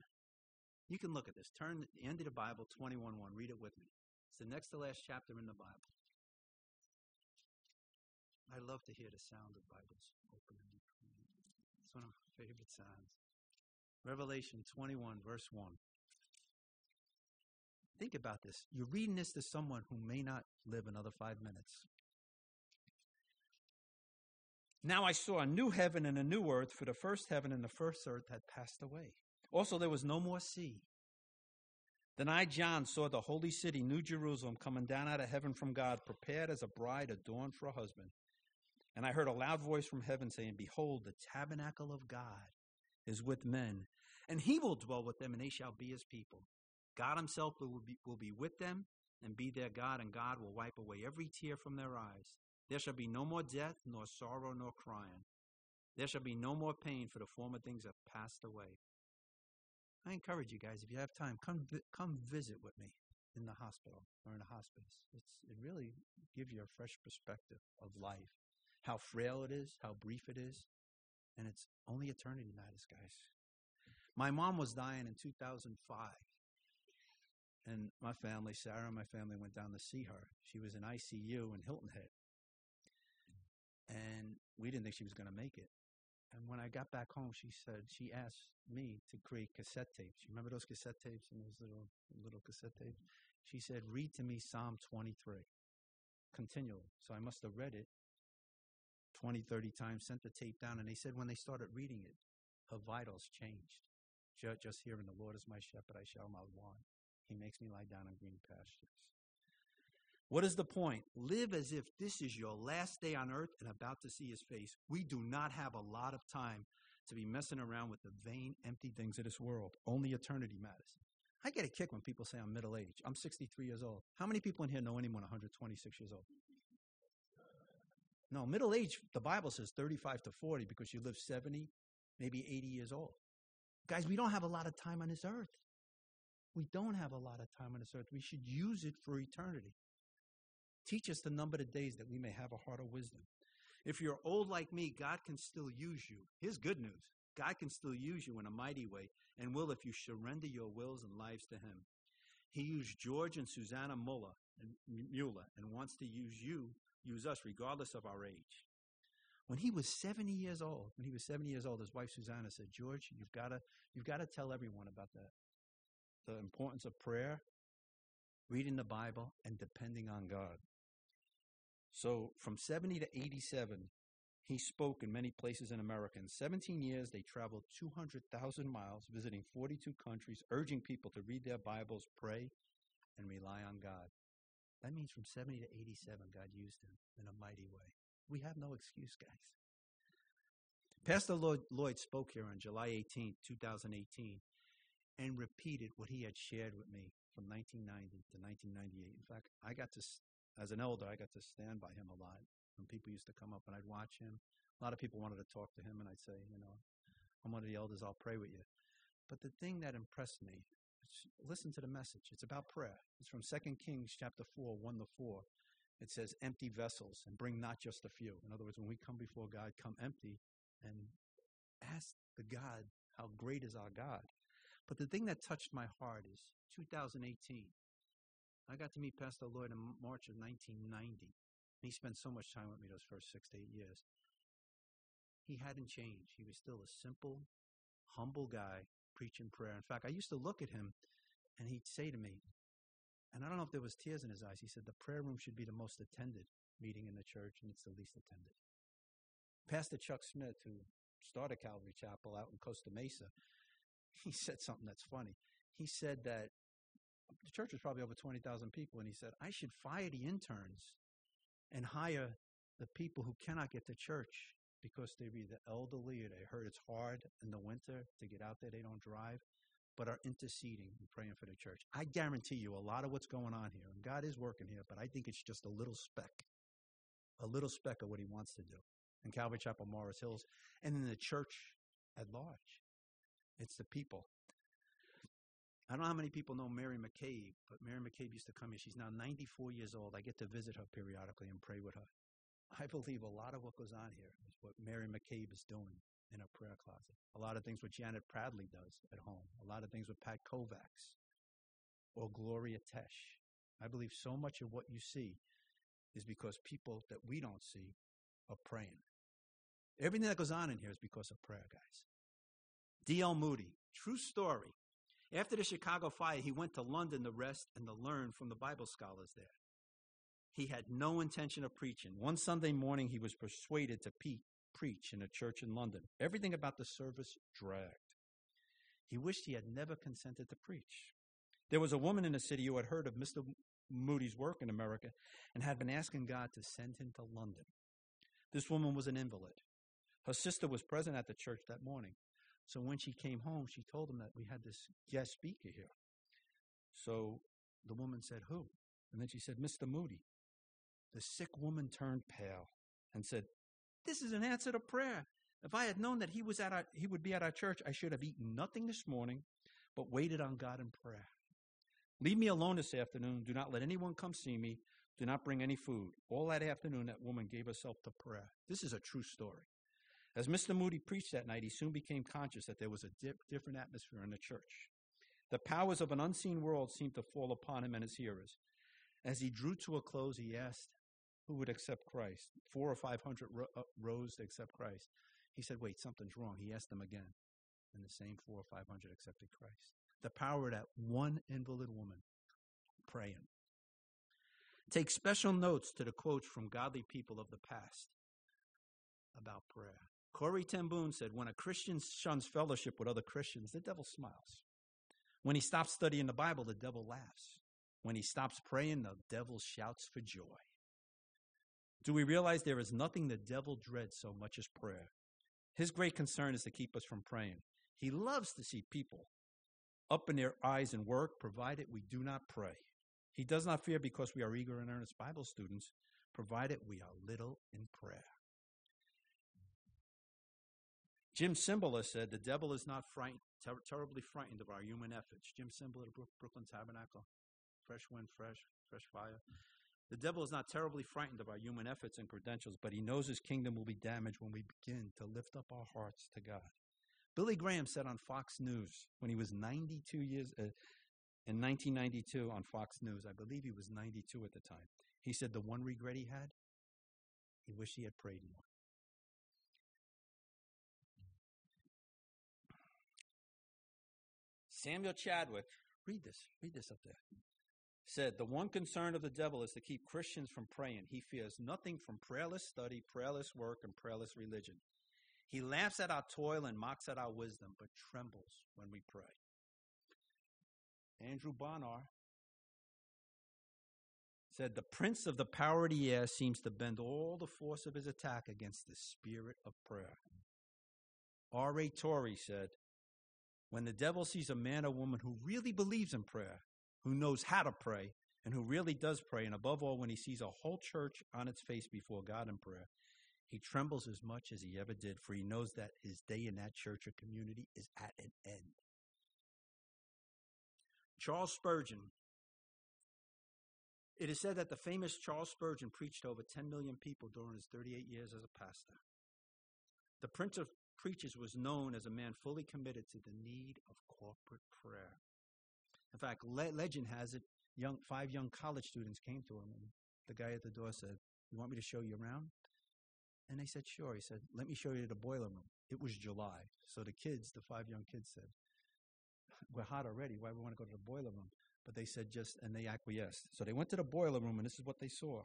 You can look at this. Turn the end of the Bible, 21 1. Read it with me. It's the next to last chapter in the Bible. I love to hear the sound of Bibles opening. It's one of my favorite sounds. Revelation 21, verse 1. Think about this. You're reading this to someone who may not live another five minutes. Now I saw a new heaven and a new earth, for the first heaven and the first earth had passed away. Also, there was no more sea. Then I, John, saw the holy city, New Jerusalem, coming down out of heaven from God, prepared as a bride adorned for a husband. And I heard a loud voice from heaven saying, Behold, the tabernacle of God is with men, and he will dwell with them, and they shall be his people. God himself will be, will be with them and be their God, and God will wipe away every tear from their eyes. There shall be no more death, nor sorrow, nor crying. There shall be no more pain, for the former things have passed away. I encourage you guys, if you have time, come come visit with me in the hospital or in a hospice. It's, it really gives you a fresh perspective of life how frail it is, how brief it is. And it's only eternity matters, guys. My mom was dying in 2005. And my family, Sarah and my family went down to see her. She was in ICU in Hilton Head. And we didn't think she was going to make it. And when I got back home, she said, she asked me to create cassette tapes. You remember those cassette tapes and those little, little cassette tapes? She said, read to me Psalm 23 continually. So I must have read it 20, 30 times, sent the tape down, and they said when they started reading it, her vitals changed. Just hearing the Lord is my shepherd, I shall not want. He makes me lie down in green pastures. What is the point? Live as if this is your last day on earth and about to see his face. We do not have a lot of time to be messing around with the vain, empty things of this world. Only eternity matters. I get a kick when people say I'm middle aged. I'm 63 years old. How many people in here know anyone 126 years old? No, middle age, the Bible says 35 to 40 because you live 70, maybe 80 years old. Guys, we don't have a lot of time on this earth. We don't have a lot of time on this earth. We should use it for eternity. Teach us to number the days that we may have a heart of wisdom. If you're old like me, God can still use you. Here's good news God can still use you in a mighty way and will if you surrender your wills and lives to Him. He used George and Susanna Muller and Mueller and wants to use you, use us, regardless of our age. When he was 70 years old, when he was 70 years old, his wife Susanna said, George, you've got to you've got to tell everyone about that. The importance of prayer, reading the Bible, and depending on God. So from 70 to 87, he spoke in many places in America. In 17 years, they traveled 200,000 miles, visiting 42 countries, urging people to read their Bibles, pray, and rely on God. That means from 70 to 87, God used him in a mighty way. We have no excuse, guys. Pastor Lloyd, Lloyd spoke here on July 18, 2018, and repeated what he had shared with me from 1990 to 1998. In fact, I got to as an elder, I got to stand by him a lot. When people used to come up and I'd watch him, a lot of people wanted to talk to him, and I'd say, you know, I'm one of the elders, I'll pray with you. But the thing that impressed me, listen to the message. It's about prayer. It's from 2 Kings chapter 4, 1 to 4. It says, empty vessels and bring not just a few. In other words, when we come before God, come empty and ask the God how great is our God. But the thing that touched my heart is 2018. I got to meet Pastor Lloyd in March of 1990. He spent so much time with me those first six to eight years. He hadn't changed. He was still a simple, humble guy preaching prayer. In fact, I used to look at him and he'd say to me, and I don't know if there was tears in his eyes, he said, the prayer room should be the most attended meeting in the church and it's the least attended. Pastor Chuck Smith, who started Calvary Chapel out in Costa Mesa, he said something that's funny. He said that the church was probably over 20,000 people, and he said, I should fire the interns and hire the people who cannot get to church because they're either elderly or they heard it's hard in the winter to get out there, they don't drive, but are interceding and praying for the church. I guarantee you a lot of what's going on here, and God is working here, but I think it's just a little speck, a little speck of what he wants to do in Calvary Chapel, Morris Hills, and in the church at large. It's the people I don't know how many people know Mary McCabe, but Mary McCabe used to come here. She's now 94 years old. I get to visit her periodically and pray with her. I believe a lot of what goes on here is what Mary McCabe is doing in her prayer closet. A lot of things what Janet Pradley does at home. A lot of things what Pat Kovacs or Gloria Tesh. I believe so much of what you see is because people that we don't see are praying. Everything that goes on in here is because of prayer, guys. D.L. Moody, true story. After the Chicago fire, he went to London to rest and to learn from the Bible scholars there. He had no intention of preaching. One Sunday morning, he was persuaded to pe- preach in a church in London. Everything about the service dragged. He wished he had never consented to preach. There was a woman in the city who had heard of Mr. Moody's work in America and had been asking God to send him to London. This woman was an invalid. Her sister was present at the church that morning. So when she came home, she told him that we had this guest speaker here. So the woman said, Who? And then she said, Mr. Moody. The sick woman turned pale and said, This is an answer to prayer. If I had known that he was at our, he would be at our church, I should have eaten nothing this morning, but waited on God in prayer. Leave me alone this afternoon. Do not let anyone come see me. Do not bring any food. All that afternoon, that woman gave herself to prayer. This is a true story. As Mr. Moody preached that night, he soon became conscious that there was a dip, different atmosphere in the church. The powers of an unseen world seemed to fall upon him and his hearers. As he drew to a close, he asked who would accept Christ. Four or five hundred ro- uh, rose to accept Christ. He said, Wait, something's wrong. He asked them again. And the same four or five hundred accepted Christ. The power of that one invalid woman praying. Take special notes to the quotes from godly people of the past about prayer. Corrie ten said, When a Christian shuns fellowship with other Christians, the devil smiles. When he stops studying the Bible, the devil laughs. When he stops praying, the devil shouts for joy. Do we realize there is nothing the devil dreads so much as prayer? His great concern is to keep us from praying. He loves to see people up in their eyes and work, provided we do not pray. He does not fear because we are eager and earnest Bible students, provided we are little in prayer. Jim Cymbala said, The devil is not ter- terribly frightened of our human efforts. Jim the Brooklyn Tabernacle. Fresh wind, fresh, fresh fire. The devil is not terribly frightened of our human efforts and credentials, but he knows his kingdom will be damaged when we begin to lift up our hearts to God. Billy Graham said on Fox News when he was 92 years uh, in 1992 on Fox News, I believe he was 92 at the time. He said the one regret he had, he wished he had prayed more. Samuel Chadwick, read this, read this up there, said, The one concern of the devil is to keep Christians from praying. He fears nothing from prayerless study, prayerless work, and prayerless religion. He laughs at our toil and mocks at our wisdom, but trembles when we pray. Andrew Bonar said, The prince of the power of the air seems to bend all the force of his attack against the spirit of prayer. R.A. Torrey said, When the devil sees a man or woman who really believes in prayer, who knows how to pray, and who really does pray, and above all, when he sees a whole church on its face before God in prayer, he trembles as much as he ever did, for he knows that his day in that church or community is at an end. Charles Spurgeon. It is said that the famous Charles Spurgeon preached to over 10 million people during his 38 years as a pastor. The Prince of Preachers was known as a man fully committed to the need of corporate prayer. In fact, le- legend has it, young, five young college students came to him, and the guy at the door said, You want me to show you around? And they said, Sure. He said, Let me show you the boiler room. It was July. So the kids, the five young kids said, We're hot already. Why we want to go to the boiler room? But they said just, and they acquiesced. So they went to the boiler room, and this is what they saw.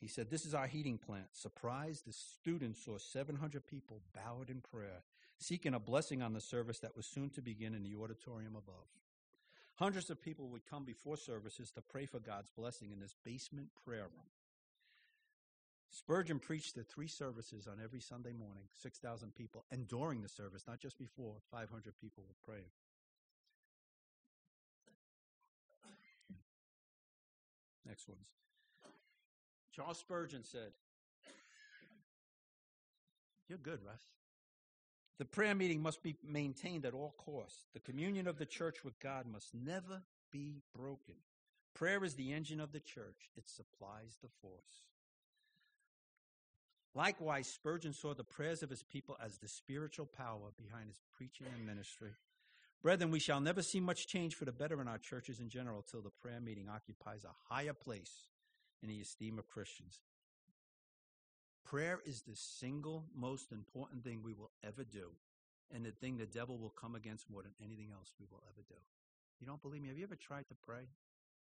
He said, This is our heating plant. Surprised, the students saw 700 people bowed in prayer, seeking a blessing on the service that was soon to begin in the auditorium above. Hundreds of people would come before services to pray for God's blessing in this basement prayer room. Spurgeon preached the three services on every Sunday morning, 6,000 people, and during the service, not just before, 500 people were praying. Next ones. Charles Spurgeon said, You're good, Russ. The prayer meeting must be maintained at all costs. The communion of the church with God must never be broken. Prayer is the engine of the church, it supplies the force. Likewise, Spurgeon saw the prayers of his people as the spiritual power behind his preaching and ministry. Brethren, we shall never see much change for the better in our churches in general till the prayer meeting occupies a higher place in the esteem of Christians. Prayer is the single most important thing we will ever do, and the thing the devil will come against more than anything else we will ever do. You don't believe me? Have you ever tried to pray?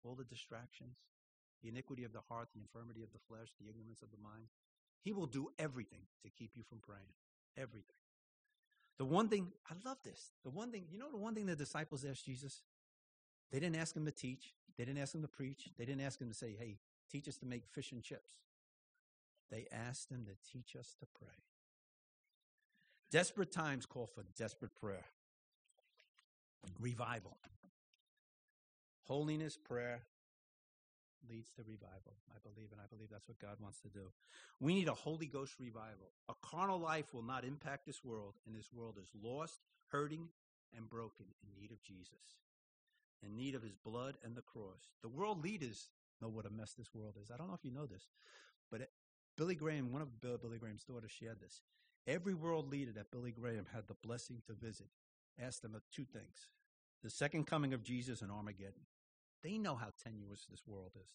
All the distractions, the iniquity of the heart, the infirmity of the flesh, the ignorance of the mind. He will do everything to keep you from praying. Everything. The one thing, I love this. The one thing, you know, the one thing the disciples asked Jesus? They didn't ask him to teach. They didn't ask him to preach. They didn't ask him to say, hey, teach us to make fish and chips. They asked him to teach us to pray. Desperate times call for desperate prayer. Revival. Holiness prayer leads to revival. I believe, and I believe that's what God wants to do. We need a Holy Ghost revival. A carnal life will not impact this world, and this world is lost, hurting, and broken in need of Jesus, in need of his blood and the cross. The world leaders know what a mess this world is. I don't know if you know this, but Billy Graham, one of Billy Graham's daughters, shared this. Every world leader that Billy Graham had the blessing to visit asked them of two things the second coming of Jesus and Armageddon. They know how tenuous this world is.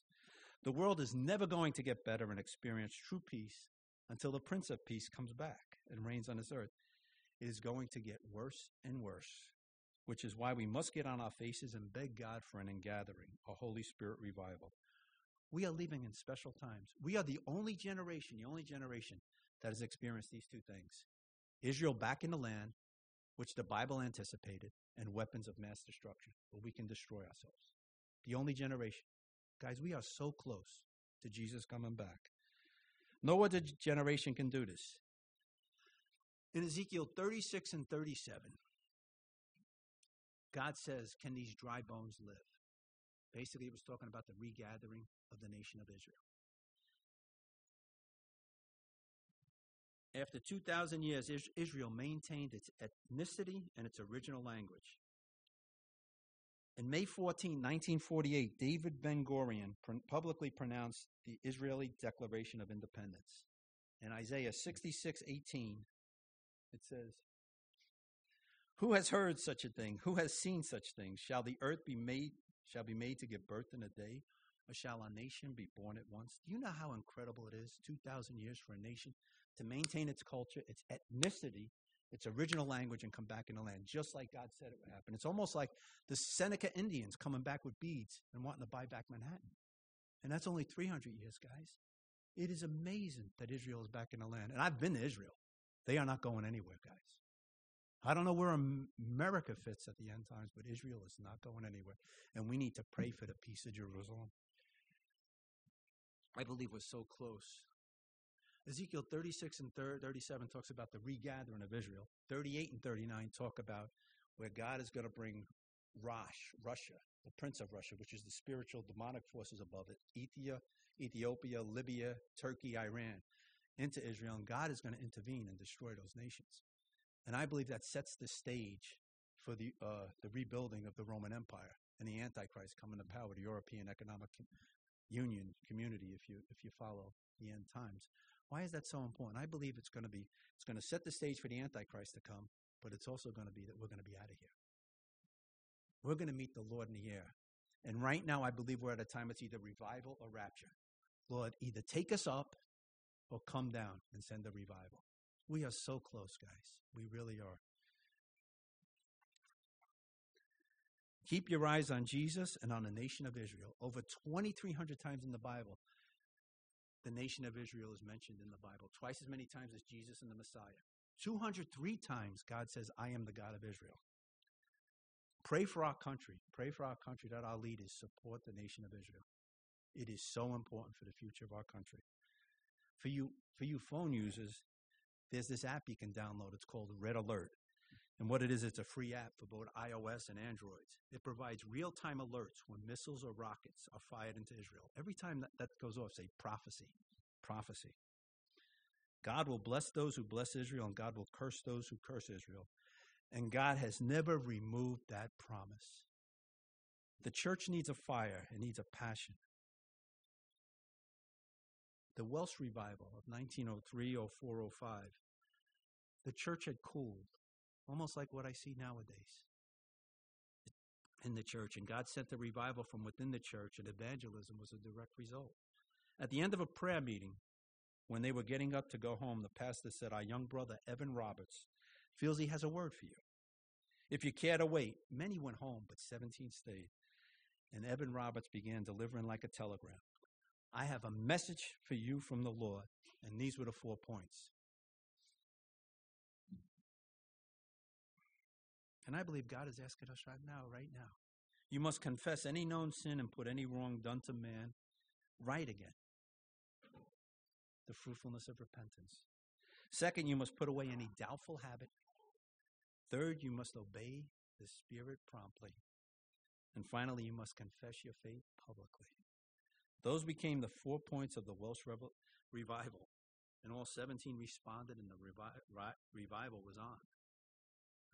The world is never going to get better and experience true peace until the Prince of Peace comes back and reigns on this earth. It is going to get worse and worse, which is why we must get on our faces and beg God for an ingathering, a Holy Spirit revival. We are living in special times. We are the only generation, the only generation that has experienced these two things Israel back in the land, which the Bible anticipated, and weapons of mass destruction, where we can destroy ourselves. The only generation. Guys, we are so close to Jesus coming back. No other generation can do this. In Ezekiel 36 and 37, God says, Can these dry bones live? Basically, it was talking about the regathering of the nation of Israel. After 2,000 years, Israel maintained its ethnicity and its original language. In May 14, 1948, David Ben Gurion publicly pronounced the Israeli Declaration of Independence. In Isaiah 66 18, it says, Who has heard such a thing? Who has seen such things? Shall the earth be made shall be made to give birth in a day? Or shall a nation be born at once? Do you know how incredible it is, 2,000 years for a nation to maintain its culture, its ethnicity, its original language, and come back in the land, just like God said it would happen? It's almost like the Seneca Indians coming back with beads and wanting to buy back Manhattan. And that's only 300 years, guys. It is amazing that Israel is back in the land. And I've been to Israel. They are not going anywhere, guys. I don't know where America fits at the end times, but Israel is not going anywhere. And we need to pray for the peace of Jerusalem. I believe we're so close. Ezekiel 36 and 37 talks about the regathering of Israel. 38 and 39 talk about where God is going to bring Rosh, Russia, the prince of Russia, which is the spiritual demonic forces above it, Ethiopia, Ethiopia, Libya, Turkey, Iran, into Israel, and God is going to intervene and destroy those nations. And I believe that sets the stage for the uh, the rebuilding of the Roman Empire and the Antichrist coming to power, the European Economic Union community, if you if you follow the end times. Why is that so important? I believe it's going to be it's going to set the stage for the Antichrist to come, but it's also going to be that we're going to be out of here. We're going to meet the Lord in the air. And right now, I believe we're at a time it's either revival or rapture. Lord, either take us up or come down and send a revival. We are so close, guys. We really are. Keep your eyes on Jesus and on the nation of Israel. Over 2,300 times in the Bible, the nation of Israel is mentioned in the Bible, twice as many times as Jesus and the Messiah. 203 times God says, I am the God of Israel. Pray for our country. Pray for our country that our leaders support the nation of Israel. It is so important for the future of our country. For you, for you phone users, there's this app you can download. It's called Red Alert. And what it is, it's a free app for both iOS and Androids. It provides real time alerts when missiles or rockets are fired into Israel. Every time that, that goes off, say prophecy, prophecy. God will bless those who bless Israel, and God will curse those who curse Israel. And God has never removed that promise. The church needs a fire, it needs a passion. The Welsh revival of 1903, 04, 05, the church had cooled, almost like what I see nowadays in the church. And God sent the revival from within the church, and evangelism was a direct result. At the end of a prayer meeting, when they were getting up to go home, the pastor said, Our young brother, Evan Roberts, feels he has a word for you. If you care to wait, many went home, but 17 stayed. And Evan Roberts began delivering like a telegram. I have a message for you from the Lord. And these were the four points. And I believe God is asking us right now, right now. You must confess any known sin and put any wrong done to man right again. The fruitfulness of repentance. Second, you must put away any doubtful habit. Third, you must obey the Spirit promptly. And finally, you must confess your faith publicly. Those became the four points of the Welsh revival, and all 17 responded, and the revi- ri- revival was on.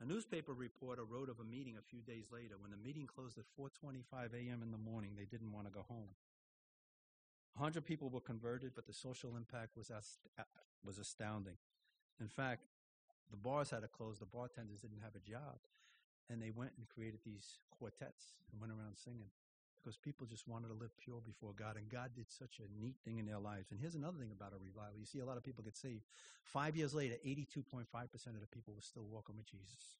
A newspaper reporter wrote of a meeting a few days later. When the meeting closed at 4:25 a.m. in the morning, they didn't want to go home. 100 people were converted, but the social impact was was astounding. In fact, the bars had to close. The bartenders didn't have a job, and they went and created these quartets and went around singing because people just wanted to live pure before God, and God did such a neat thing in their lives. And here's another thing about a revival: you see a lot of people get saved. Five years later, 82.5 percent of the people were still walking with Jesus.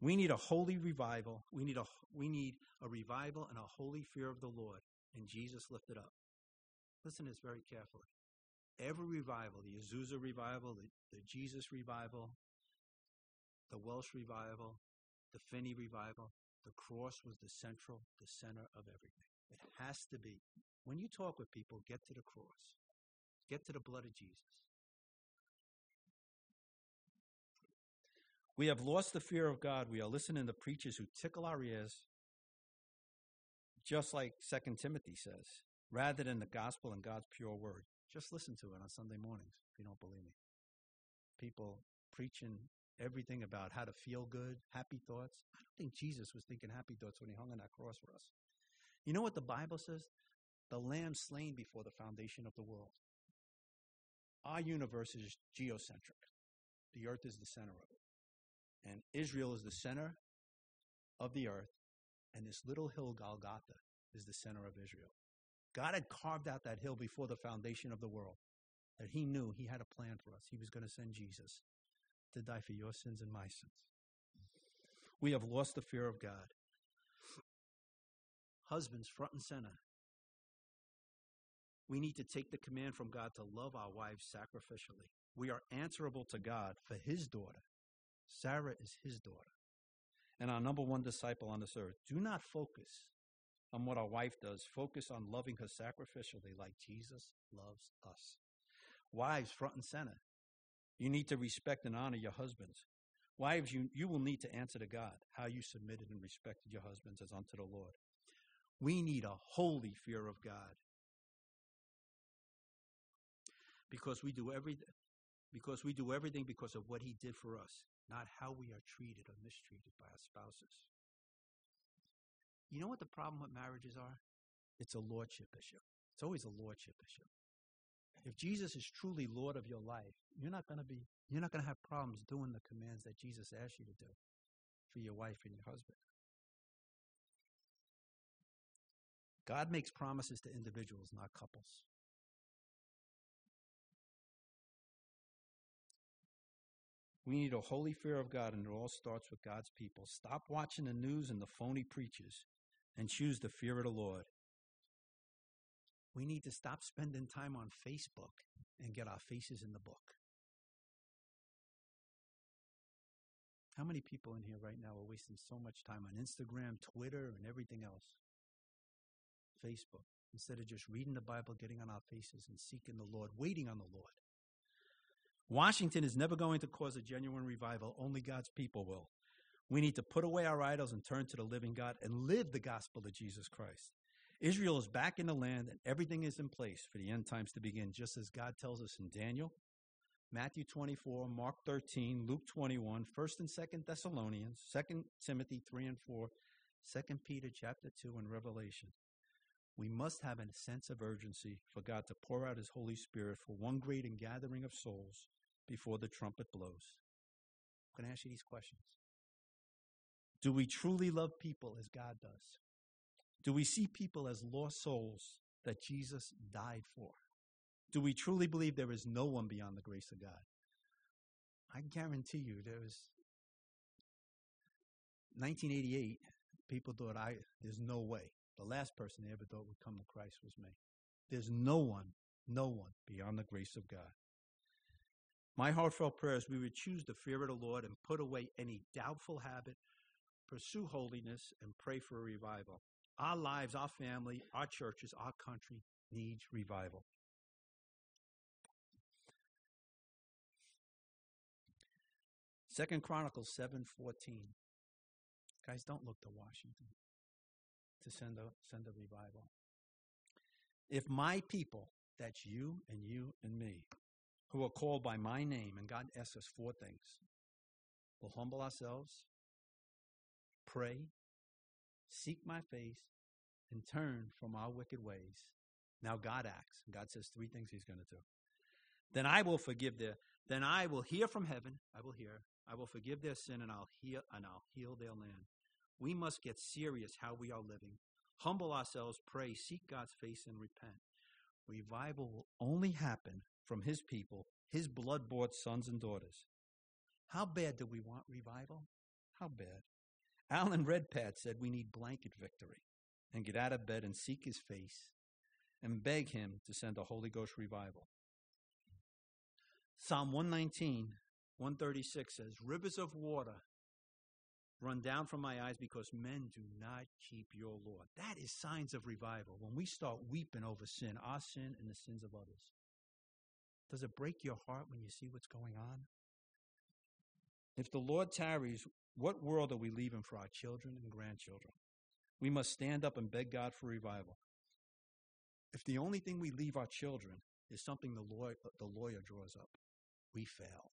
We need a holy revival. We need a we need a revival and a holy fear of the Lord, and Jesus lifted up. Listen to this very carefully. Every revival, the Azusa revival, the, the Jesus revival, the Welsh revival, the Finney revival, the cross was the central, the center of everything. It has to be. When you talk with people, get to the cross. Get to the blood of Jesus. We have lost the fear of God. We are listening to preachers who tickle our ears, just like Second Timothy says, rather than the gospel and God's pure word. Just listen to it on Sunday mornings if you don't believe me. people preaching everything about how to feel good, happy thoughts. I don't think Jesus was thinking happy thoughts when he hung on that cross for us. You know what the Bible says? The lamb slain before the foundation of the world. Our universe is geocentric. The earth is the center of it. And Israel is the center of the earth, and this little hill, Golgotha, is the center of Israel. God had carved out that hill before the foundation of the world, that He knew He had a plan for us. He was going to send Jesus to die for your sins and my sins. We have lost the fear of God. Husbands, front and center. We need to take the command from God to love our wives sacrificially. We are answerable to God for His daughter. Sarah is His daughter. And our number one disciple on this earth. Do not focus on what our wife does. Focus on loving her sacrificially like Jesus loves us. Wives, front and center. You need to respect and honor your husbands. Wives, you, you will need to answer to God how you submitted and respected your husbands as unto the Lord. We need a holy fear of God. Because we do everything because we do everything because of what he did for us, not how we are treated or mistreated by our spouses. You know what the problem with marriages are? It's a lordship issue. It's always a lordship issue. If Jesus is truly Lord of your life, you're not going to be you're not going to have problems doing the commands that Jesus asked you to do for your wife and your husband. God makes promises to individuals, not couples. We need a holy fear of God, and it all starts with God's people. Stop watching the news and the phony preachers and choose the fear of the Lord. We need to stop spending time on Facebook and get our faces in the book. How many people in here right now are wasting so much time on Instagram, Twitter, and everything else? Facebook, instead of just reading the Bible, getting on our faces and seeking the Lord, waiting on the Lord. Washington is never going to cause a genuine revival, only God's people will. We need to put away our idols and turn to the living God and live the gospel of Jesus Christ. Israel is back in the land and everything is in place for the end times to begin, just as God tells us in Daniel, Matthew 24, Mark 13, Luke 21, 1st and 2nd Thessalonians, 2nd Timothy 3 and 4, 2nd Peter chapter 2, and Revelation. We must have a sense of urgency for God to pour out his Holy Spirit for one great and gathering of souls before the trumpet blows. I'm going to ask you these questions. Do we truly love people as God does? Do we see people as lost souls that Jesus died for? Do we truly believe there is no one beyond the grace of God? I guarantee you there was 1988 people thought I there's no way. The last person they ever thought would come to Christ was me. There's no one, no one beyond the grace of God. My heartfelt prayer is we would choose the fear of the Lord and put away any doubtful habit, pursue holiness, and pray for a revival. Our lives, our family, our churches, our country needs revival. Second Chronicles seven fourteen. Guys, don't look to Washington to send a send a revival. If my people, that's you and you and me, who are called by my name, and God asks us four things. We'll humble ourselves, pray, seek my face, and turn from our wicked ways. Now God acts. God says three things he's going to do. Then I will forgive their, then I will hear from heaven, I will hear, I will forgive their sin and I'll heal and I'll heal their land. We must get serious how we are living. Humble ourselves, pray, seek God's face and repent. Revival will only happen from his people, his blood bought sons and daughters. How bad do we want revival? How bad? Alan Redpath said we need blanket victory and get out of bed and seek his face and beg him to send a Holy Ghost revival. Psalm 119, 136 says, Rivers of water run down from my eyes because men do not keep your law. That is signs of revival. When we start weeping over sin, our sin and the sins of others. Does it break your heart when you see what's going on? If the Lord tarries, what world are we leaving for our children and grandchildren? We must stand up and beg God for revival. If the only thing we leave our children is something the lawyer, uh, the lawyer draws up, we failed.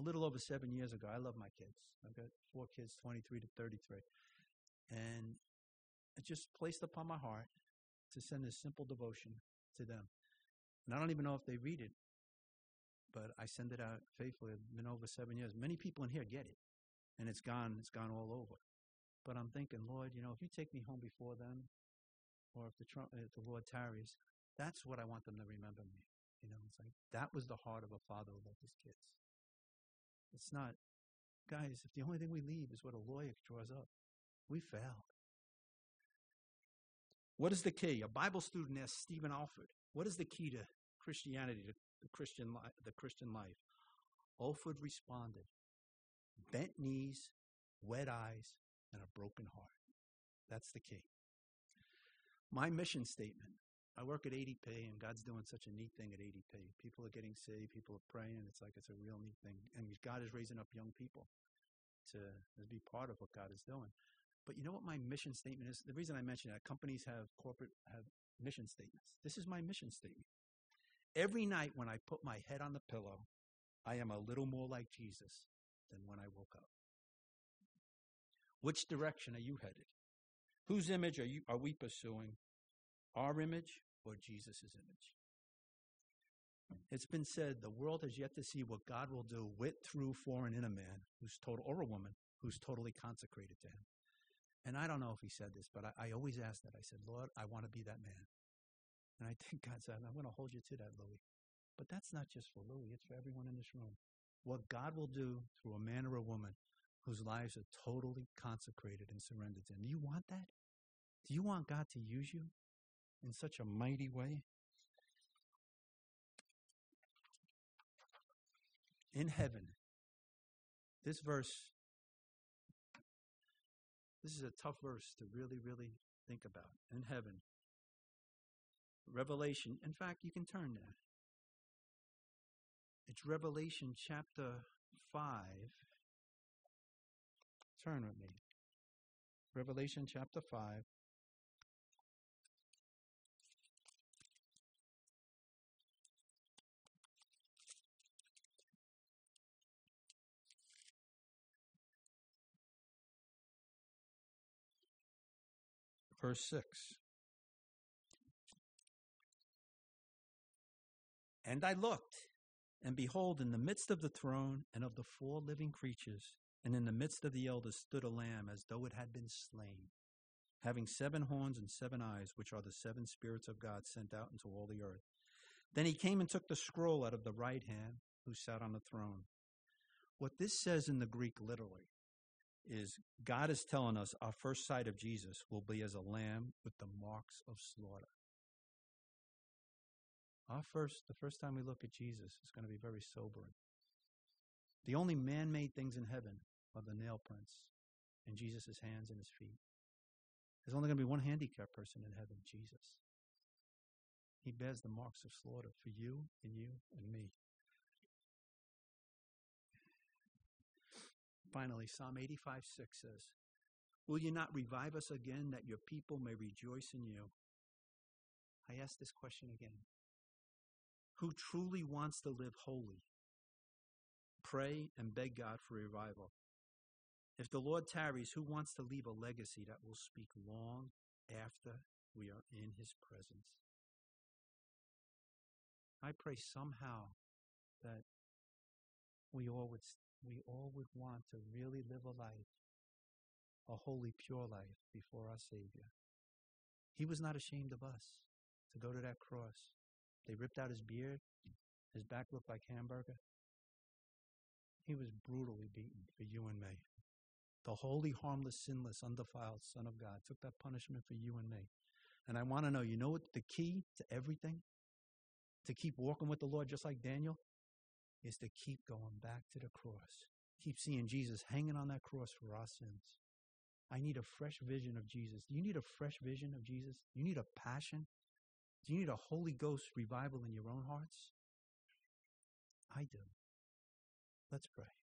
a little over seven years ago, I love my kids. I've got four kids, 23 to 33. And it just placed upon my heart to send this simple devotion to them. And I don't even know if they read it, but I send it out faithfully. It's been over seven years. Many people in here get it, and it's gone. It's gone all over. But I'm thinking, Lord, you know, if you take me home before then, or if the, if uh, the Lord tarries, that's what I want them to remember me. You know, it's like that was the heart of a father who loved his kids. It's not, guys, if the only thing we leave is what a lawyer draws up, we failed. What is the key? A Bible student asked Stephen Olford, what is the key to Christianity, to the Christian, li- the Christian life? Olford responded, bent knees, wet eyes, and a broken heart. That's the key. My mission statement I work at ADP, and God's doing such a neat thing at ADP. People are getting saved, people are praying. and It's like it's a real neat thing. And God is raising up young people to, to be part of what God is doing. But you know what my mission statement is? The reason I mention that companies have corporate have mission statements. This is my mission statement. Every night when I put my head on the pillow, I am a little more like Jesus than when I woke up. Which direction are you headed? Whose image are you are we pursuing? Our image or Jesus' image? It's been said the world has yet to see what God will do with, through, for, and in a man who's total, or a woman who's totally consecrated to him. And I don't know if he said this, but I, I always ask that. I said, Lord, I want to be that man. And I think God said, I'm going to hold you to that, Louis. But that's not just for Louis, it's for everyone in this room. What God will do through a man or a woman whose lives are totally consecrated and surrendered to Him. Do you want that? Do you want God to use you in such a mighty way? In heaven, this verse, this is a tough verse to really, really think about. In heaven, Revelation, in fact, you can turn there. It's Revelation chapter 5. Turn with me. Revelation chapter 5. Verse 6. And I looked, and behold, in the midst of the throne and of the four living creatures, and in the midst of the elders stood a lamb as though it had been slain, having seven horns and seven eyes, which are the seven spirits of God sent out into all the earth. Then he came and took the scroll out of the right hand who sat on the throne. What this says in the Greek literally is God is telling us our first sight of Jesus will be as a lamb with the marks of slaughter. Our first, the first time we look at Jesus is going to be very sobering. The only man-made things in heaven are the nail prints in Jesus' hands and his feet. There's only going to be one handicapped person in heaven, Jesus. He bears the marks of slaughter for you and you and me. Finally, Psalm 85 6 says, Will you not revive us again that your people may rejoice in you? I ask this question again who truly wants to live holy. Pray and beg God for revival. If the Lord tarries, who wants to leave a legacy that will speak long after we are in his presence? I pray somehow that we all would we all would want to really live a life, a holy, pure life before our Savior. He was not ashamed of us to go to that cross they ripped out his beard. His back looked like hamburger. He was brutally beaten for you and me. The holy, harmless, sinless, undefiled Son of God took that punishment for you and me. And I want to know, you know what the key to everything? To keep walking with the Lord just like Daniel? Is to keep going back to the cross. Keep seeing Jesus hanging on that cross for our sins. I need a fresh vision of Jesus. Do you need a fresh vision of Jesus? You need a passion do you need a Holy Ghost revival in your own hearts? I do. Let's pray.